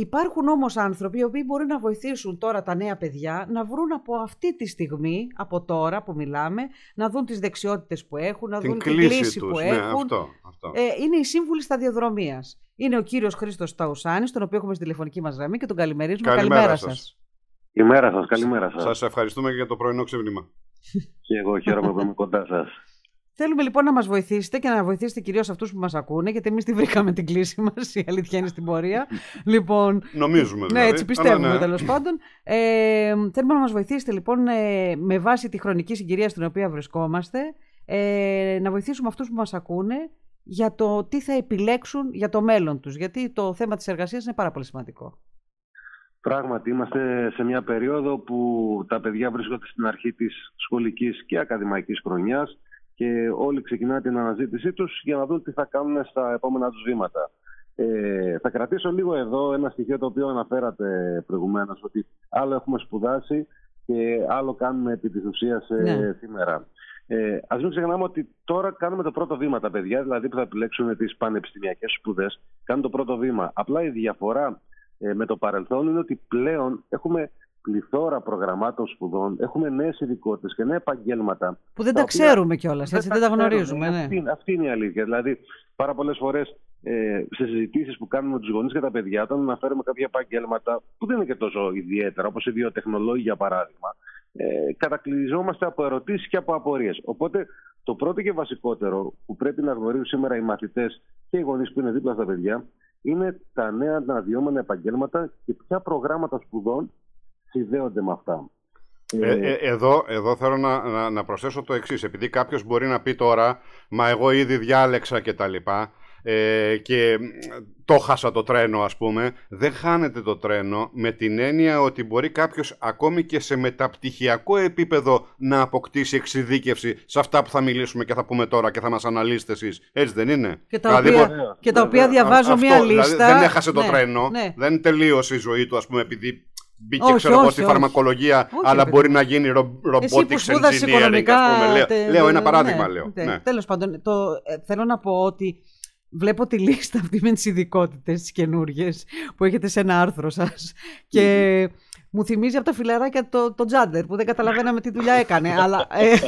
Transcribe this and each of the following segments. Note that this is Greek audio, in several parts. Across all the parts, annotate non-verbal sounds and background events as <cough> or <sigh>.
Υπάρχουν όμως άνθρωποι οι οποίοι μπορεί να βοηθήσουν τώρα τα νέα παιδιά να βρουν από αυτή τη στιγμή, από τώρα που μιλάμε, να δουν τις δεξιότητες που έχουν, να Την δουν την κλίση κλίση τους. που Ναι, έχουν. αυτό, αυτό. Ε, είναι οι σύμβουλοι σταδιοδρομίας. Είναι ο κύριος Χρήστος Ταουσάνης, τον οποίο έχουμε στη τηλεφωνική μας γραμμή και τον καλημερίζουμε. Καλημέρα σας. σας. Καλημέρα σας, καλημέρα σας. Σας ευχαριστούμε και για το πρωινό ξύπνημα. Και εγώ χαίρομαι που είμαι κοντά σας. Θέλουμε λοιπόν να μας βοηθήσετε και να βοηθήσετε κυρίως αυτούς που μας ακούνε, γιατί εμείς τη βρήκαμε την κλίση μας, η αλήθεια είναι στην πορεία. <laughs> λοιπόν, Νομίζουμε δηλαδή. Ναι, έτσι πιστεύουμε Αλλά ναι. τέλος πάντων. Ε, θέλουμε να μας βοηθήσετε λοιπόν ε, με βάση τη χρονική συγκυρία στην οποία βρισκόμαστε ε, να βοηθήσουμε αυτούς που μας ακούνε για το τι θα επιλέξουν για το μέλλον τους. Γιατί το θέμα της εργασίας είναι πάρα πολύ σημαντικό. Πράγματι, είμαστε σε μια περίοδο που τα παιδιά βρίσκονται στην αρχή της σχολικής και ακαδημαϊκής χρονιάς και όλοι ξεκινάνε την αναζήτησή τους για να δουν τι θα κάνουν στα επόμενα τους βήματα. Ε, θα κρατήσω λίγο εδώ ένα στοιχείο το οποίο αναφέρατε προηγουμένως, ότι άλλο έχουμε σπουδάσει και άλλο κάνουμε επί της ουσίας ε, Ναι. σήμερα. Ε, ας μην ξεχνάμε ότι τώρα κάνουμε το πρώτο βήμα τα παιδιά, δηλαδή που θα επιλέξουν τις πανεπιστημιακές σπουδές, κάνουν το πρώτο βήμα. Απλά η διαφορά ε, με το παρελθόν είναι ότι πλέον έχουμε πληθώρα προγραμμάτων σπουδών, έχουμε νέες ειδικότητες και νέα επαγγέλματα Που δεν τα τα οποία ξέρουμε κιόλας, έτσι δεν τα ξέρουμε. γνωρίζουμε. Ναι. Αυτή, είναι- αυτή είναι η αλήθεια. Δηλαδή, πάρα πολλές φορές ε, σε συζητήσεις που κάνουμε με τους γονείς και τα παιδιά, όταν αναφέρουμε κάποια επαγγέλματα που δεν είναι και τόσο ιδιαίτερα, όπως οι βιοτεχνολόγοι για παράδειγμα, ε, κατακλυζόμαστε από ερωτήσεις και από απορίες. Οπότε, το πρώτο και βασικότερο που πρέπει να γνωρίζουν σήμερα οι μαθητές και οι γονείς που είναι δίπλα στα παιδιά είναι τα νέα αναδυόμενα επαγγέλματα και ποια προγράμματα σπουδών συνδέονται με αυτά. Ε, ε, εδώ, εδώ θέλω να, να, να προσθέσω το εξής. Επειδή κάποιος μπορεί να πει τώρα, Μα εγώ ήδη διάλεξα και τα λοιπά, ε, και μ, το χάσα το τρένο, ας πούμε. Δεν χάνεται το τρένο με την έννοια ότι μπορεί κάποιος ακόμη και σε μεταπτυχιακό επίπεδο να αποκτήσει εξειδίκευση σε αυτά που θα μιλήσουμε και θα πούμε τώρα και θα μας αναλύσετε εσείς. Έτσι δεν είναι; Και τα Δηλαδή, οποία, Βεβαίως, και τα βεβαίως. οποία διαβάζω αυτό, μία δηλαδή, λίστα. δεν έχασε το Ναι, τρένο, ναι. δεν τελείωσε η ζωή του, ας πούμε, επειδή μπήκε, Όχι, ξέρω εγώ, όχι, στη όχι. φαρμακολογία, Όχι, αλλά ρε μπορεί παιδί. να γίνει ρο, Εσύ που robotics σπούδασες engineering, οικονομικά. ας πούμε. Λέω, τε- λέω ένα παράδειγμα, ναι, λέω. τε- Ναι. Τέλος πάντων, το, ε, θέλω να πω ότι βλέπω τη λίστα αυτή με τις ειδικότητες τις καινούργιες που έχετε σε ένα άρθρο σας και μου θυμίζει από τα φιλαράκια το, το Τζάντερ που δεν καταλαβαίναμε τι δουλειά έκανε. αλλά, ε, <laughs>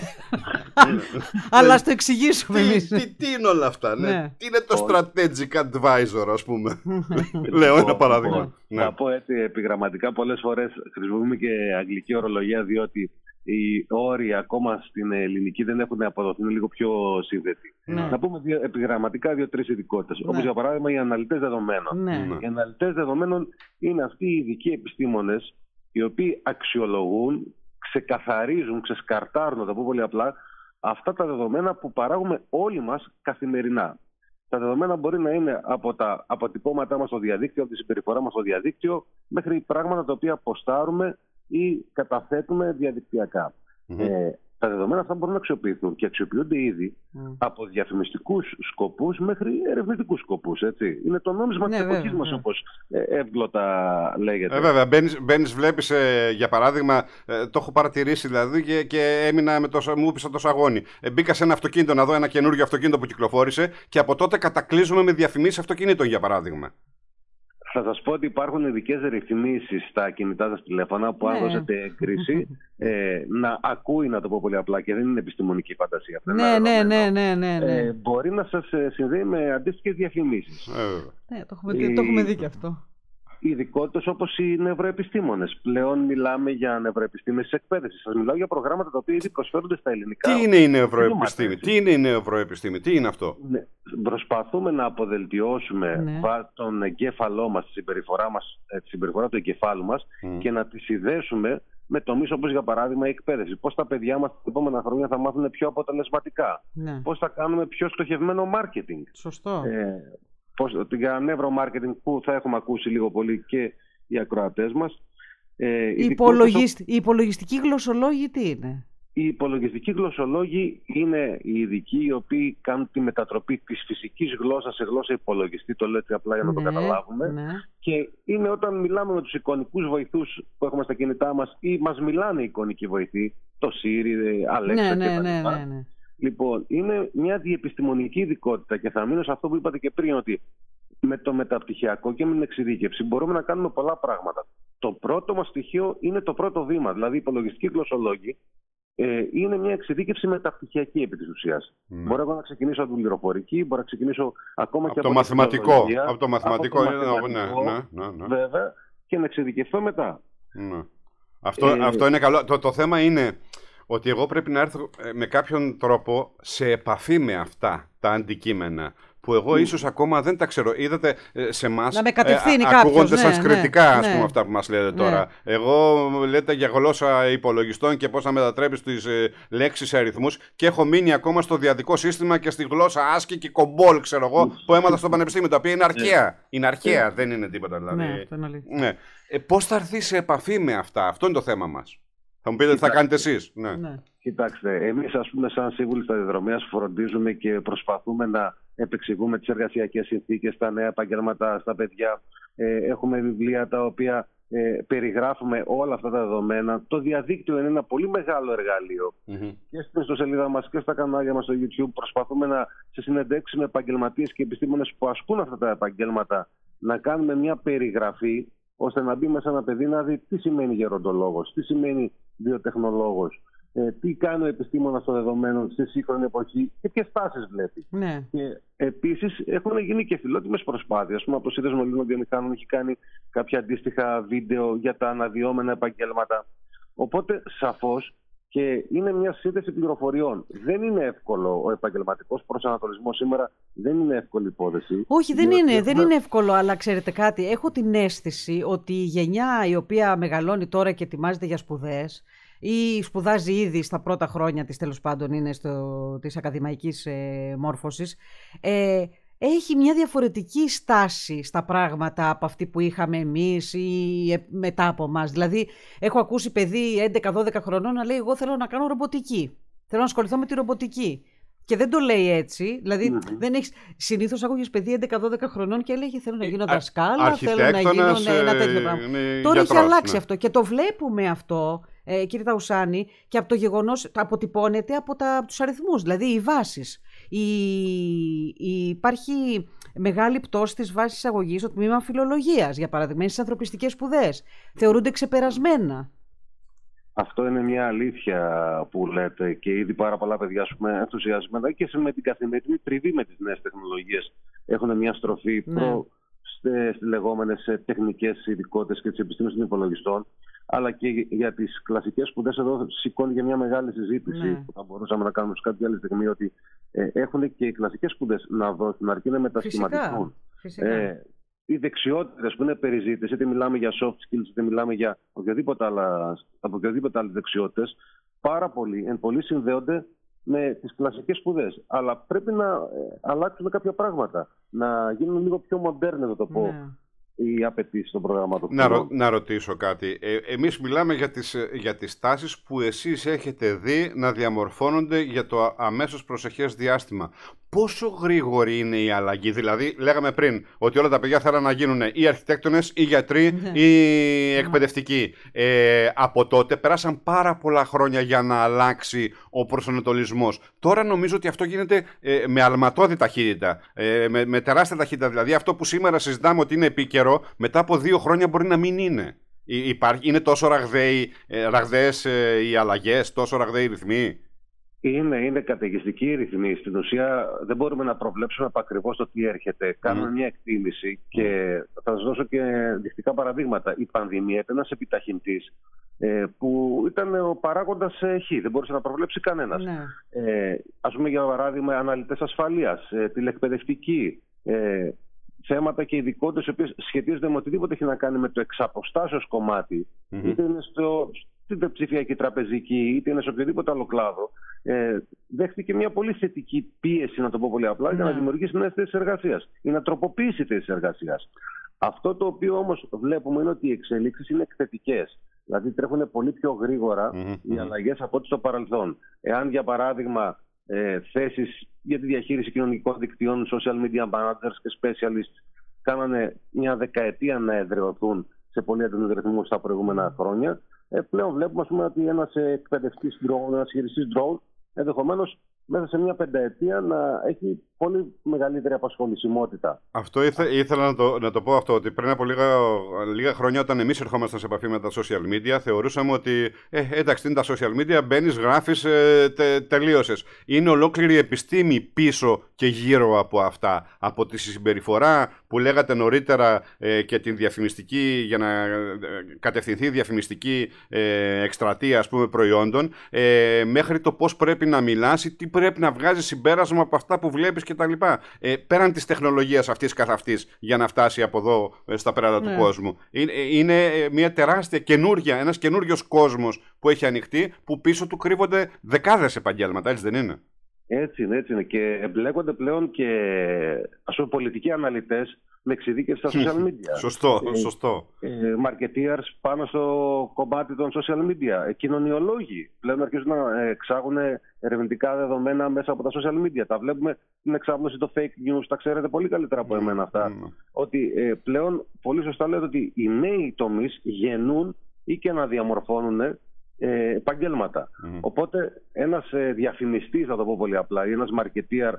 <laughs> αλλά ας το εξηγήσουμε Τι, εμείς. τι, τι είναι όλα αυτά, ναι. Ναι. Τι είναι το Όχι. strategic advisor, ας πούμε; <laughs> Λέω ένα Λοιπόν, παράδειγμα. λοιπόν, Ναι. Θα πω έτσι επιγραμματικά πολλές φορές χρησιμοποιούμε και αγγλική ορολογία διότι οι όροι ακόμα στην ελληνική δεν έχουν αποδοθεί είναι λίγο πιο σύνδετοι. Ναι. Να πούμε δύο, επιγραμματικά δύο-τρεις ειδικότητες. Ναι. Όπως για παράδειγμα οι αναλυτές δεδομένων. ναι. Ναι. Οι αναλυτές δεδομένων είναι αυτοί οι ειδικοί επιστήμονες οι οποίοι αξιολογούν, ξεκαθαρίζουν, ξεσκαρτάρουν, να το πω πολύ απλά, αυτά τα δεδομένα που παράγουμε όλοι μας καθημερινά. Τα δεδομένα μπορεί να είναι από τα αποτυπώματά μας στο διαδίκτυο, από τη συμπεριφορά μας στο διαδίκτυο, μέχρι πράγματα τα οποία αποστάρουμε ή καταθέτουμε διαδικτυακά. Μμμ. Ε, τα δεδομένα αυτά μπορούν να αξιοποιηθούν και αξιοποιούνται ήδη Μμ. από διαφημιστικούς σκοπούς μέχρι ερευνητικούς σκοπούς. Έτσι. Είναι το νόμισμα Ναι, της βέβαια, εποχής μας, ναι. όπως ε, εύγλωτα λέγεται. Ε, βέβαια, μπαίνεις, μπαίνεις βλέπεις, ε, για παράδειγμα, ε, το έχω παρατηρήσει δηλαδή και, και έμεινα με το, σα- μου έπεισα το σαγόνι. Ε, μπήκα σε ένα αυτοκίνητο να δω ένα καινούργιο αυτοκίνητο που κυκλοφόρησε και από τότε κατακλείζουμε με διαφημίσεις αυτοκινήτων, για παράδειγμα. Θα σας πω ότι υπάρχουν ειδικές ρυθμίσεις στα κινητά σας τηλέφωνα που αν Ναι. δώσετε έγκριση <laughs> ε, να ακούει, να το πω πολύ απλά και δεν είναι επιστημονική φαντασία. αυτά είναι Ναι, ναι, δεδομένο. ναι, ναι, ναι, ναι. Ε, μπορεί να σας ε, συνδέει με αντίστοιχες διαφημίσεις. Ε, βέβαια. Ναι, το, έχουμε, δει- το έχουμε δει και αυτό. Ειδικότητες όπως οι νευροεπιστήμονες. Πλέον μιλάμε για νευροεπιστήμες της εκπαίδευσης. Σας μιλάω για προγράμματα τα οποία ήδη προσφέρονται στα ελληνικά. Τι είναι η νευροεπιστήμη, Είμαστε, τι είναι η νευροεπιστήμη, τι είναι αυτό; Ναι. Προσπαθούμε να αποδελτιώσουμε Ναι. βα- τον εγκέφαλό μας, τη συμπεριφορά, μας, ε, τη συμπεριφορά του εγκεφάλου μας Μμ. και να τη συνδέσουμε με τομείς όπως για παράδειγμα η εκπαίδευση. Πώς τα παιδιά μας τα επόμενα χρόνια θα μάθουν πιο αποτελεσματικά. Ναι. Πώς θα κάνουμε πιο στοχευμένο marketing. Σωστό. Ε, πώς, την νεύρο-marketing που θα έχουμε ακούσει λίγο πολύ και οι ακροατές μας. Ε, Η, ειδικότητες υπολογισ... η υπολογιστική γλωσσολόγη τι είναι; Οι υπολογιστικοί γλωσσολόγοι είναι οι ειδικοί οι οποίοι κάνουν τη μετατροπή της φυσικής γλώσσας σε γλώσσα υπολογιστή, το λέω έτσι απλά για να το Ναι, καταλάβουμε. Ναι. Και είναι όταν μιλάμε με τους εικονικούς βοηθούς που έχουμε στα κινητά μας ή μας μιλάνε οι εικονικοί βοηθοί, το Siri, Alexa Ναι, και ναι, τα ναι, λοιπά. ναι, ναι. Λοιπόν, είναι μια διεπιστημονική ειδικότητα και θα μείνω σε αυτό που είπατε και πριν ότι με το μεταπτυχιακό και με την εξειδίκευση μπορούμε να κάνουμε πολλά πράγματα. Το πρώτο μας στοιχείο είναι το πρώτο βήμα. Δηλαδή, οι υπολογιστικοί γλωσσολόγοι ε, είναι μια εξειδίκευση μεταπτυχιακή επί της ουσίας. Ναι. Μπορώ εγώ να ξεκινήσω από την πληροφορική, μπορώ να ξεκινήσω ακόμα από και το από μαθηματικό. Από το μαθηματικό, από το μαθηματικό ναι, ναι, ναι, ναι, Βέβαια, και να εξειδικευθώ μετά. Ναι. Αυτό, ε, αυτό είναι καλό. Το, το θέμα είναι ότι εγώ πρέπει να έρθω ε, με κάποιον τρόπο σε επαφή με αυτά τα αντικείμενα που εγώ mm. ίσως ακόμα δεν τα ξέρω. Είδατε ε, σε εμά. Να με κατευθύνει ε, Ακούγονται ναι, σαν κριτικά, ναι, πούμε, αυτά που μας λέτε τώρα. Ναι. Εγώ λέτε για γλώσσα υπολογιστών και πώς να μετατρέπει τις ε, λέξεις σε αριθμούς και έχω μείνει ακόμα στο διαδικό σύστημα και στη γλώσσα άσκη και κομπόλ, ξέρω εγώ, που έμαθα στο πανεπιστήμιο. Τα οποία είναι αρχαία. Είναι αρχαία, δεν είναι τίποτα δηλαδή. Ναι, αυτό είναι ναι. Ε, πώς θα έρθεις σε επαφή με αυτά, αυτό είναι το θέμα μας. Θα μου πείτε τι θα κάνετε εσείς. Ναι. ναι. Κοιτάξτε, εμείς, ας πούμε, σαν σύμβουλοι σταδιοδρομία, φροντίζουμε και προσπαθούμε να επεξηγούμε τις εργασιακές συνθήκες, τα νέα επαγγέλματα στα παιδιά. Ε, έχουμε βιβλία τα οποία ε, περιγράφουμε όλα αυτά τα δεδομένα. Το διαδίκτυο είναι ένα πολύ μεγάλο Και στην ιστοσελίδα μας και στα κανάλια μας στο YouTube προσπαθούμε να σε συνεντέξει με επαγγελματίες και επιστήμονες που ασκούν αυτά τα επαγγέλματα να κάνουμε μια περιγραφή ώστε να μπει μέσα ένα παιδί να δει τι σημαίνει γεροντολόγος, τι σημαίνει βιοτεχνολόγος, ε, τι κάνει ο επιστήμονας των δεδομένων στη σύγχρονη εποχή και ποιες τάσεις βλέπει. Ναι. Και επίσης έχουν γίνει και φιλότιμες προσπάθειες. Α πούμε, από το Σύνδεσμο Ελλήνων Βιομηχάνων έχει κάνει κάποια αντίστοιχα βίντεο για τα αναδυόμενα επαγγέλματα. Οπότε σαφώς και είναι μια σύνδεση πληροφοριών. Δεν είναι εύκολο ο επαγγελματικός προσανατολισμός σήμερα, δεν είναι εύκολη υπόθεση. Όχι, δεν είναι, δεν είναι εύκολο, αλλά ξέρετε κάτι. Έχω την αίσθηση ότι η γενιά η οποία μεγαλώνει τώρα και ετοιμάζεται για σπουδές ή σπουδάζει ήδη στα πρώτα χρόνια της τέλος πάντων είναι στο, της ακαδημαϊκής ε, μόρφωσης ε, έχει μια διαφορετική στάση στα πράγματα από αυτή που είχαμε εμείς ή ε, μετά από μας. Δηλαδή έχω ακούσει παιδί 11-12 χρονών να λέει εγώ θέλω να κάνω ρομποτική, θέλω να ασχοληθώ με τη ρομποτική. Και δεν το λέει έτσι. Δηλαδή, mm-hmm. δεν έχεις... συνήθως άκουγες παιδί 11-12 χρονών και έλεγε Θέλω να γίνω δασκάλα, θέλω να γίνω ναι, ένα τέτοιο πράγμα. Τώρα έχει αλλάξει ναι. αυτό και το βλέπουμε αυτό ε, κύριε Ταουσάνη, και από το γεγονός αποτυπώνεται από, τα, από τους αριθμούς, δηλαδή οι βάσεις. Η, η, υπάρχει μεγάλη πτώση της βάσης εισαγωγής στο τμήμα φιλολογίας, για παράδειγμα, στις ανθρωπιστικές σπουδές. Θεωρούνται ξεπερασμένα. Αυτό είναι μια αλήθεια που λέτε και ήδη πάρα πολλά παιδιά πούμε, ενθουσιασμένα και με την καθημερινή τριβή με τις νέες τεχνολογίες έχουν μια στροφή ναι. προ στις λεγόμενες τεχνικές ειδικότητες και τις επιστήμες των υπολογιστών αλλά και για τις κλασικές σπουδές. Εδώ σηκώνει για μια μεγάλη συζήτηση ναι. που θα μπορούσαμε να κάνουμε σε κάποια άλλη στιγμή ότι ε, έχουν και οι κλασικές σπουδές να δώσουν αρκεί να μετασχηματιστούν. Ε, οι δεξιότητες που είναι περιζήτες, είτε μιλάμε για soft skills, είτε μιλάμε για οποιοδήποτε άλλα, οποιοδήποτε άλλες δεξιότητες, πάρα πολλοί εν πολύ συνδέονται με τις κλασικές σπουδές. Αλλά πρέπει να ε, αλλάξουμε κάποια πράγματα. Να γίνουν λίγο πιο μοντέρνε, να το πω. Ναι οι απαιτήσεις των προγραμμάτων. Να, να ρωτήσω κάτι. Ε, εμείς μιλάμε για τις, ε, για τις τάσεις που εσείς έχετε δει να διαμορφώνονται για το αμέσως προσεχές διάστημα πόσο γρήγορη είναι η αλλαγή; Δηλαδή, λέγαμε πριν ότι όλα τα παιδιά θέλουν να γίνουν ή αρχιτέκτονες, ή γιατροί, ναι. ή εκπαιδευτικοί. Ε, από τότε πέρασαν πάρα πολλά χρόνια για να αλλάξει ο προσανατολισμός. Τώρα νομίζω ότι αυτό γίνεται ε, με αλματώδη ταχύτητα, ε, με, με τεράστια ταχύτητα. Δηλαδή, αυτό που σήμερα συζητάμε ότι είναι επίκαιρο, μετά από δύο χρόνια μπορεί να μην είναι. Υπάρχει, είναι τόσο ραγδαίοι, ε, ραγδαίες ε, οι αλλαγές, τόσο ραγδαίοι οι ρυθμοί. Είναι, είναι καταιγιστική η ρυθμή. Στην ουσία δεν μπορούμε να προβλέψουμε ακριβώ το τι έρχεται. Κάνουμε μια εκτίμηση και θα σας δώσω και δεικτικά παραδείγματα. Η πανδημία ήταν ένας επιταχυντής ε, που ήταν ο παράγοντας Χ. Δεν μπορούσε να προβλέψει κανένας. Ναι. Ε, Α πούμε, για παράδειγμα, αναλυτές ασφαλείας, ε, τηλεκπαιδευτικοί, ε, θέματα και ειδικότητες οι οποίες σχετίζονται με οτιδήποτε έχει να κάνει με το εξαποστάσεως κομμάτι, mm-hmm. είτε είναι στο, στην ψηφιακή τραπεζική, είτε είναι σε οποιοδήποτε άλλο κλάδο, ε, δέχτηκε μια πολύ θετική πίεση, να το πω πολύ απλά, για να ναι. δημιουργήσει νέες θέσεις εργασίας ή να τροποποιήσει θέσεις εργασίας. Αυτό το οποίο όμως βλέπουμε είναι ότι οι εξελίξεις είναι εκθετικές. Δηλαδή τρέχουν πολύ πιο γρήγορα οι αλλαγές από ό,τι στο παρελθόν. Εάν, για παράδειγμα, ε, θέσεις για τη διαχείριση κοινωνικών δικτύων, social media managers και specialists κάνανε μια δεκαετία να εδραιωθούν σε πολύ έντονους ρυθμούς στα προηγούμενα χρόνια, ε, πλέον βλέπουμε πούμε, ότι ένας εκπαιδευτής drone, ένας χειριστής drone, ενδεχομένως μέσα σε μια πενταετία να έχει πολύ μεγαλύτερη απασχολησιμότητα. Αυτό ήθελα να το, να το πω αυτό, ότι πριν από λίγα, λίγα χρόνια όταν εμείς ερχόμασταν σε επαφή με τα social media θεωρούσαμε ότι ε, εντάξει είναι τα social media, μπαίνεις, γράφεις, ε, τε, τελείωσες. Είναι ολόκληρη επιστήμη πίσω και γύρω από αυτά. Από τη συμπεριφορά που λέγατε νωρίτερα ε, και την διαφημιστική, για να ε, κατευθυνθεί η διαφημιστική ε, εκστρατεία ας πούμε, προϊόντων, ε, μέχρι το πώς πρέπει να μιλάς ή τι πρέπει να βγάζει συμπέρασμα από αυτά που βλέπεις κτλ. Ε, πέραν της τεχνολογίας αυτής καθ' αυτής για να φτάσει από εδώ ε, στα πέρατα του ναι. κόσμου. Είναι, είναι μια τεράστια καινούργια, ένας καινούριος κόσμος που έχει ανοιχτεί, που πίσω του κρύβονται δεκάδες επαγγέλματα, έτσι δεν είναι; Έτσι είναι, έτσι είναι. Και εμπλέκονται πλέον και ας πούμε πολιτικοί αναλυτές με εξειδίκευση στα social media. σωστό, ε, σωστό. Ε, marketeers πάνω στο κομμάτι των social media. Ε, κοινωνιολόγοι πλέον αρχίζουν να εξάγουν ερευνητικά δεδομένα μέσα από τα social media. Τα βλέπουμε την εξάπλωση το fake news, τα ξέρετε πολύ καλύτερα από εμένα αυτά. Ότι ε, πλέον πολύ σωστά λέτε ότι οι νέοι τομείς γεννούν ή και να διαμορφώνουν ε, επαγγέλματα. Οπότε ένας ε, διαφημιστής, θα το πω πολύ απλά, ή ένας marketeer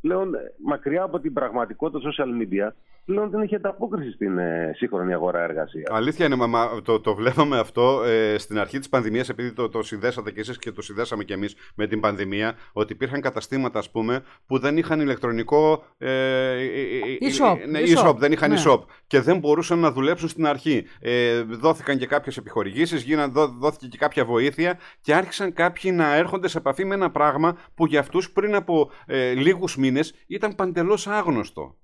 πλέον ε, μακριά από την πραγματικότητα social media, πλέον δεν έχει ανταπόκριση στην ε, σύγχρονη αγορά εργασίας. Αλήθεια είναι, μαμά, το, το βλέπαμε αυτό ε, στην αρχή της πανδημίας, επειδή το, το συνδέσατε κι εσείς και το συνδέσαμε κι εμείς με την πανδημία, ότι υπήρχαν καταστήματα, ας πούμε, που δεν είχαν ηλεκτρονικό. Ε, e-shop. Ναι, e-shop, δεν είχαν ναι. e-shop και δεν μπορούσαν να δουλέψουν στην αρχή. Ε, δόθηκαν και κάποιες επιχορηγήσεις, δό, δόθηκε και κάποια βοήθεια και άρχισαν κάποιοι να έρχονται σε επαφή με ένα πράγμα που για αυτούς πριν από ε, λίγους μήνες ήταν παντελώς άγνωστο.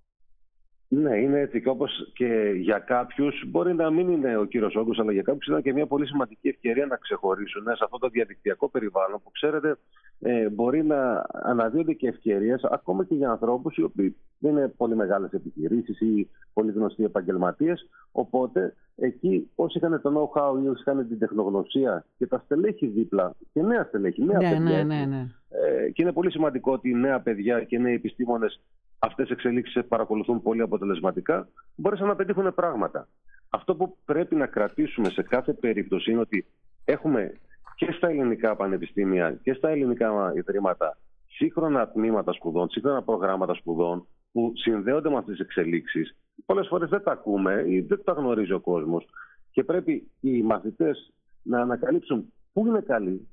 Ναι, είναι έτσι. Και όπως και για κάποιους, μπορεί να μην είναι ο κύριος Όγκος, αλλά για κάποιους ήταν και μια πολύ σημαντική ευκαιρία να ξεχωρίσουν σε αυτό το διαδικτυακό περιβάλλον που ξέρετε ε, μπορεί να αναδύονται και ευκαιρίες ακόμα και για ανθρώπους οι οποίοι δεν είναι πολύ μεγάλες επιχειρήσεις ή πολύ γνωστοί επαγγελματίες. Οπότε εκεί όσοι είχαν το know-how ή όσοι είχαν την τεχνογνωσία και τα στελέχη δίπλα και νέα στελέχη, νέα ναι, παιδιά. Ναι, ναι, ναι. Ε, και είναι πολύ σημαντικό ότι οι νέα παιδιά και οι νέοι επιστήμονες αυτές τι εξελίξεις παρακολουθούν πολύ αποτελεσματικά, μπόρεσαν να πετύχουν πράγματα. Αυτό που πρέπει να κρατήσουμε σε κάθε περίπτωση είναι ότι έχουμε και στα ελληνικά πανεπιστήμια και στα ελληνικά ιδρύματα σύγχρονα τμήματα σπουδών, σύγχρονα προγράμματα σπουδών που συνδέονται με αυτές τις εξελίξεις. Πολλές φορές δεν τα ακούμε ή δεν τα γνωρίζει ο κόσμος. Και πρέπει οι μαθητές να ανακαλύψουν πού είναι καλοί,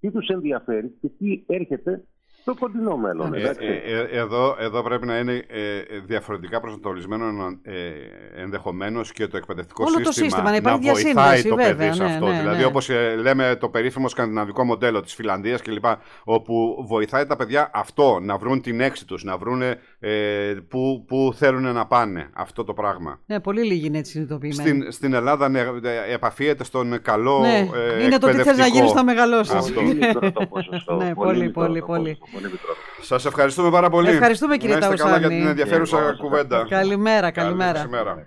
τι τους ενδιαφέρει και τι έρχεται στο κοντινό μέλλον. Ε, ε, ε, εδώ, εδώ πρέπει να είναι ε, διαφορετικά προσανατολισμένο ε, ενδεχομένως και το εκπαιδευτικό Όλο σύστημα, το σύστημα να, να βοηθάει το βέβαια, παιδί σε ναι, αυτό. Ναι, δηλαδή, ναι. όπως λέμε το περίφημο σκανδιναβικό μοντέλο της Φιλανδίας κλπ. Όπου βοηθάει τα παιδιά αυτό, να βρουν την έξι τους, να βρουν ε, που, που θέλουν να πάνε. Αυτό το πράγμα. Ναι, πολύ λίγοι είναι έτσι συνειδητοποιημένοι. Στην, στην Ελλάδα ναι, επαφιέται στον καλό. Ναι, ε, είναι το τι θες να γίνεις στο μεγαλώσεις. Αυτό είναι το ποσοστό. ναι, πολύ, πολύ, πολύ. Σας ευχαριστούμε πάρα πολύ. Ευχαριστούμε κύριε Να είστε καλά για την Ταουσάνη. ενδιαφέρουσα κουβέντα. Καλημέρα, καλημέρα. Καλημέρα.